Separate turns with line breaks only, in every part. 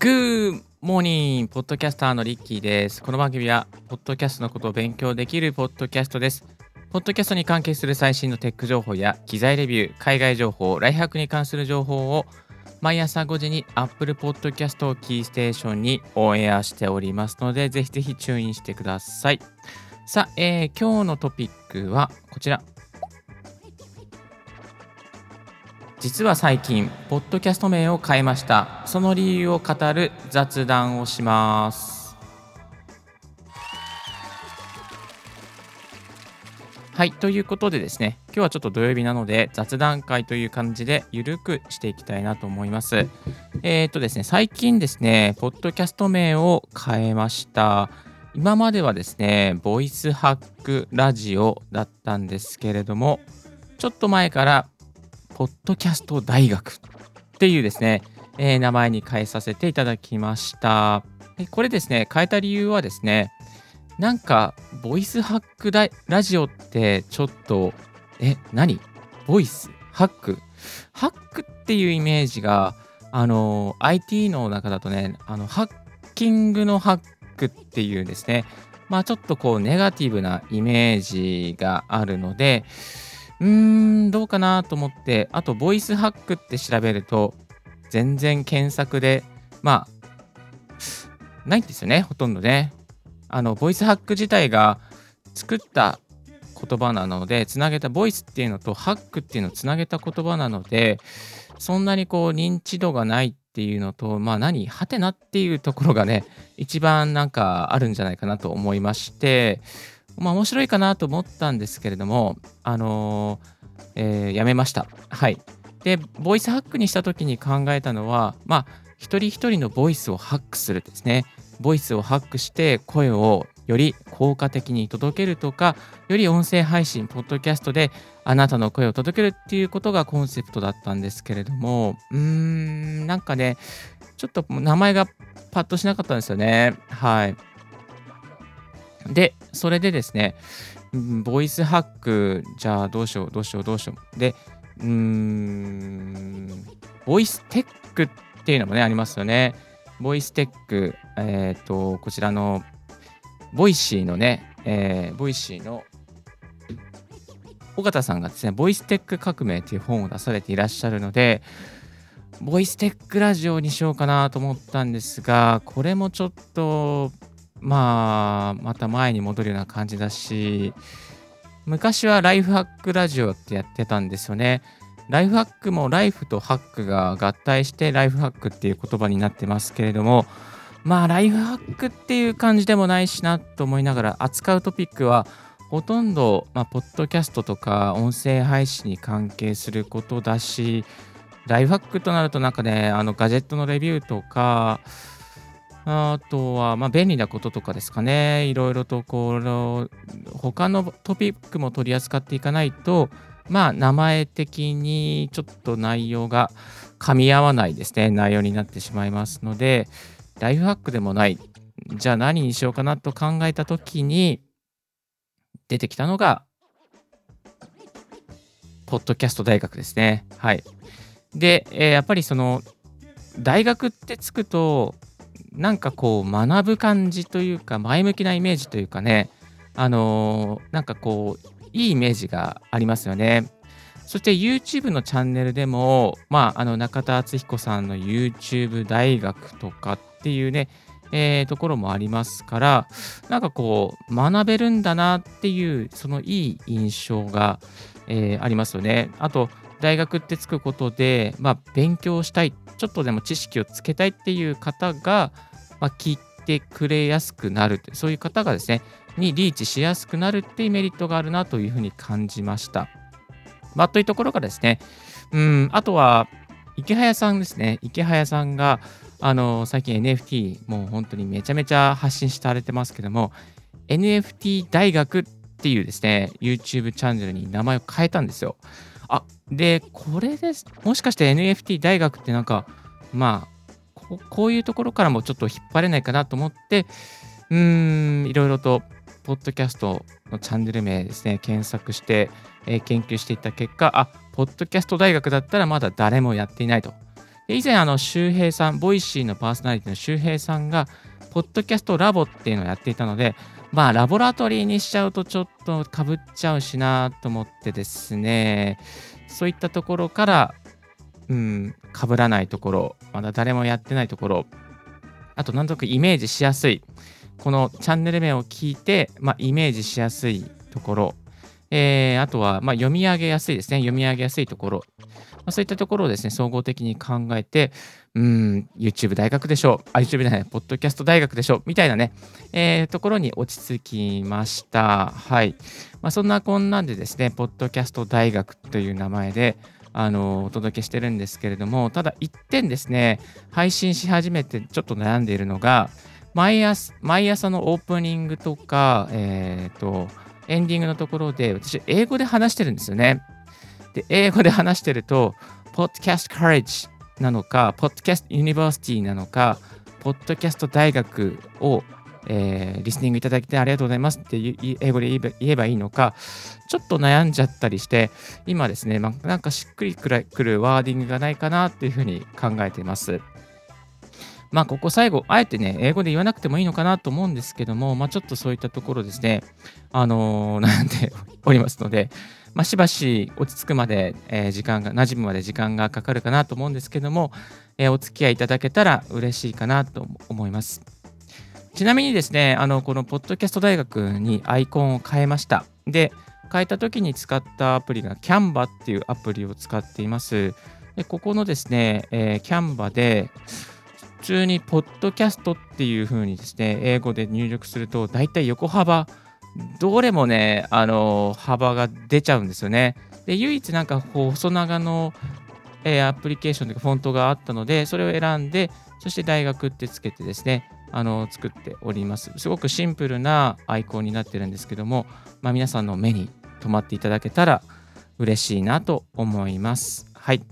グーモーニングポッドキャスターのリッキーです。この番組は、ポッドキャストのことを勉強できるポッドキャストです。ポッドキャストに関係する最新のテック情報や機材レビュー、海外情報、ライフハックに関する情報を毎朝5時に Apple Podcast をキーステーションにオンエアしておりますので、ぜひぜひ注意してください。さあ、えー今日のトピックはこちら。実は最近、ポッドキャスト名を変えました。その理由を語る雑談をします。はい、ということでですね、今日はちょっと土曜日なので、雑談会という感じでゆるくしていきたいなと思います。えっ、とですね、最近ですね、ポッドキャスト名を変えました。今まではですね、ボイスハックラジオだったんですけれども、ちょっと前から、ポッドキャスト大学っていうですね、えー名前に変えさせていただきました。これですね、変えた理由はですね、なんか、ボイスハックララジオってちょっと、え、何？ボイスハック？ハックっていうイメージが、あの、IT の中だとね、あの、ハッキングのハックっていうですね、まあちょっとこう、ネガティブなイメージがあるので、うーん、どうかなと思って、あと、ボイスハックって調べると、全然検索で、まあ、ないんですよね、ほとんどね。あの、ボイスハック自体が作った言葉なので、つなげたボイスっていうのとハックっていうのをつなげた言葉なので、そんなにこう認知度がないっていうのと、まあ何、ハテナっていうところがね、一番なんかあるんじゃないかなと思いまして、まあ面白いかなと思ったんですけれども、あのーえーやめました。はい。で、ボイスハックにした時に考えたのは、まあ、一人一人のボイスをハックするですね。ボイスをハックして声をより効果的に届けるとか、より音声配信、ポッドキャストであなたの声を届けるっていうことがコンセプトだったんですけれども、うーん、なんかね、ちょっと名前がパッとしなかったんですよね。はい。で、それでですね、ボイスハック、じゃあどうしよう、どうしよう、どうしよう。で、うーん、ボイステックっていうのもね、ありますよね。ボイステック、えっ、と、こちらの、ボイシーのね、えーボイシーの緒方さんがですね、ボイステック革命という本を出されていらっしゃるので、ボイステックラジオにしようかなと思ったんですが、これもちょっと、まあ、また前に戻るような感じだし、昔はライフハックラジオってやってたんですよね。ライフハックもライフとハックが合体してライフハックっていう言葉になってますけれども、まあライフハックっていう感じでもないしなと思いながら扱うトピックはほとんど、まあ、ポッドキャストとか音声配信に関係することだし、ライフハックとなるとなんかね、あのガジェットのレビューとか、あとは、まあ、便利なこととかですかね。いろいろと、この、他のトピックも取り扱っていかないと、まあ、名前的にちょっと内容が噛み合わないですね。内容になってしまいますので、ライフハックでもない。じゃあ何にしようかなと考えたときに、出てきたのが、ポッドキャスト大学ですね。はい。で、えーやっぱりその、大学ってつくと、なんかこう学ぶ感じというか前向きなイメージというかねあのーなんかこういいイメージがありますよね。そして YouTube のチャンネルでもまああの中田敦彦さんの YouTube 大学とかっていうねえーところもありますからなんかこう学べるんだなっていうそのいい印象が、えーありますよね。あと大学ってつくことで、まあ、勉強したいちょっとでも知識をつけたいっていう方が、まあ、聞いてくれやすくなるそういう方がですねにリーチしやすくなるっていうメリットがあるなというふうに感じました。まあ、というところがですねうんあとは池早さんですね池早さんがあの最近 NFT もう本当にめちゃめちゃ発信されてますけども NFT 大学っていうですね YouTube チャンネルに名前を変えたんですよ。あで、これです。もしかして NFT 大学ってなんか、まあ、ここういうところからもちょっと引っ張れないかなと思って、うーん、いろいろと、ポッドキャストのチャンネル名ですね、検索して、えー研究していった結果、あ、ポッドキャスト大学だったらまだ誰もやっていないと。以前、あの周平さん、ボイシーのパーソナリティの周平さんが、ポッドキャストラボっていうのをやっていたので、まあ、ラボラトリーにしちゃうとちょっとかぶっちゃうしなと思ってですね、そういったところから、うん、かぶらないところ、まだ誰もやってないところ、あと、なんとなくイメージしやすい、このチャンネル名を聞いて、まあ、イメージしやすいところ、えー、あとは、まあ、読み上げやすいですね。読み上げやすいところ。まあ、そういったところをですね、総合的に考えて、うん、YouTube 大学でしょう。あ、YouTube じゃない、ポッドキャスト大学でしょう。みたいなね、えー、ところに落ち着きました。はい。まあ、そんなこんなんでですね、ポッドキャスト大学という名前で、あのお届けしてるんですけれども、ただ一点ですね、配信し始めてちょっと悩んでいるのが、毎朝毎朝のオープニングとか、えっ、ー、と、エンディングのところで、私、英語で話してるんですよね。で、英語で話してると、Podcast College なのか、Podcast University なのか、ポッドキャスト大学を、えー、リスニングいただきてありがとうございますって英語で言えばいいのか、ちょっと悩んじゃったりして、今ですね、まあ、なんかしっくりくるワーディングがないかなっていうふうに考えています。まあ、ここ最後、あえてね、英語で言わなくてもいいのかなと思うんですけども、まあ、ちょっとそういったところですね、あのー、悩んでおりますので、まあ、しばし落ち着くまで、えー、時間が、馴染むまで時間がかかるかなと思うんですけども、えー、お付き合いいただけたら嬉しいかなと思います。ちなみにですね、あの、このポッドキャスト大学にアイコンを変えました。で、変えた時に使ったアプリが Canva っていうアプリを使っています。でここのですね、えー、Canva で、普通にポッドキャストっていう風にですね、英語で入力すると、だいたい横幅、どれもね、あの幅が出ちゃうんですよね。で、唯一なんかこう細長の、えー、アプリケーションというかフォントがあったので、それを選んで、そして大学ってつけてですね、あの作っております。すごくシンプルなアイコンになってるんですけども、まあ、皆さんの目に留まっていただけたら嬉しいなと思います。はい。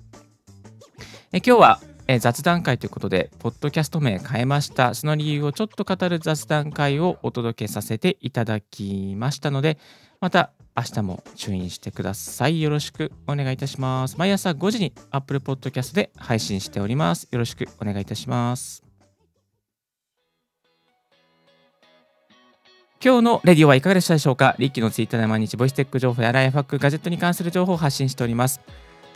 え今日はえ雑談会ということで、ポッドキャスト名変えました。その理由をちょっと語る雑談会をお届けさせていただきましたので、また明日も注意してください。よろしくお願いいたします。毎朝5時に Apple Podcast で配信しております。よろしくお願いいたします。今日のレディオはいかがでしたでしょうか？リッキーのツイッターで毎日ボイステック情報やライフハック、ガジェットに関する情報を発信しております。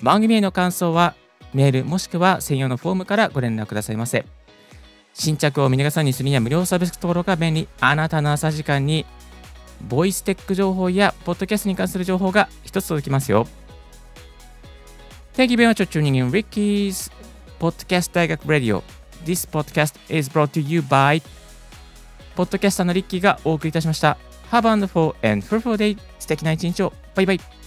番組への感想はメールもしくは専用のフォームからご連絡くださいませ。新着を見逃さにするには無料サービス登録が便利。あなたの朝時間にボイステック情報やポッドキャストに関する情報が一つ届きますよ。Thank you very much for tuning in Ricky's Podcast 大学 Radio. This podcast is brought to you by ポッドキャスターのリッキーがお送りいたしました。Have a wonderful and fruitful day. 素敵な一日を。バイバイ。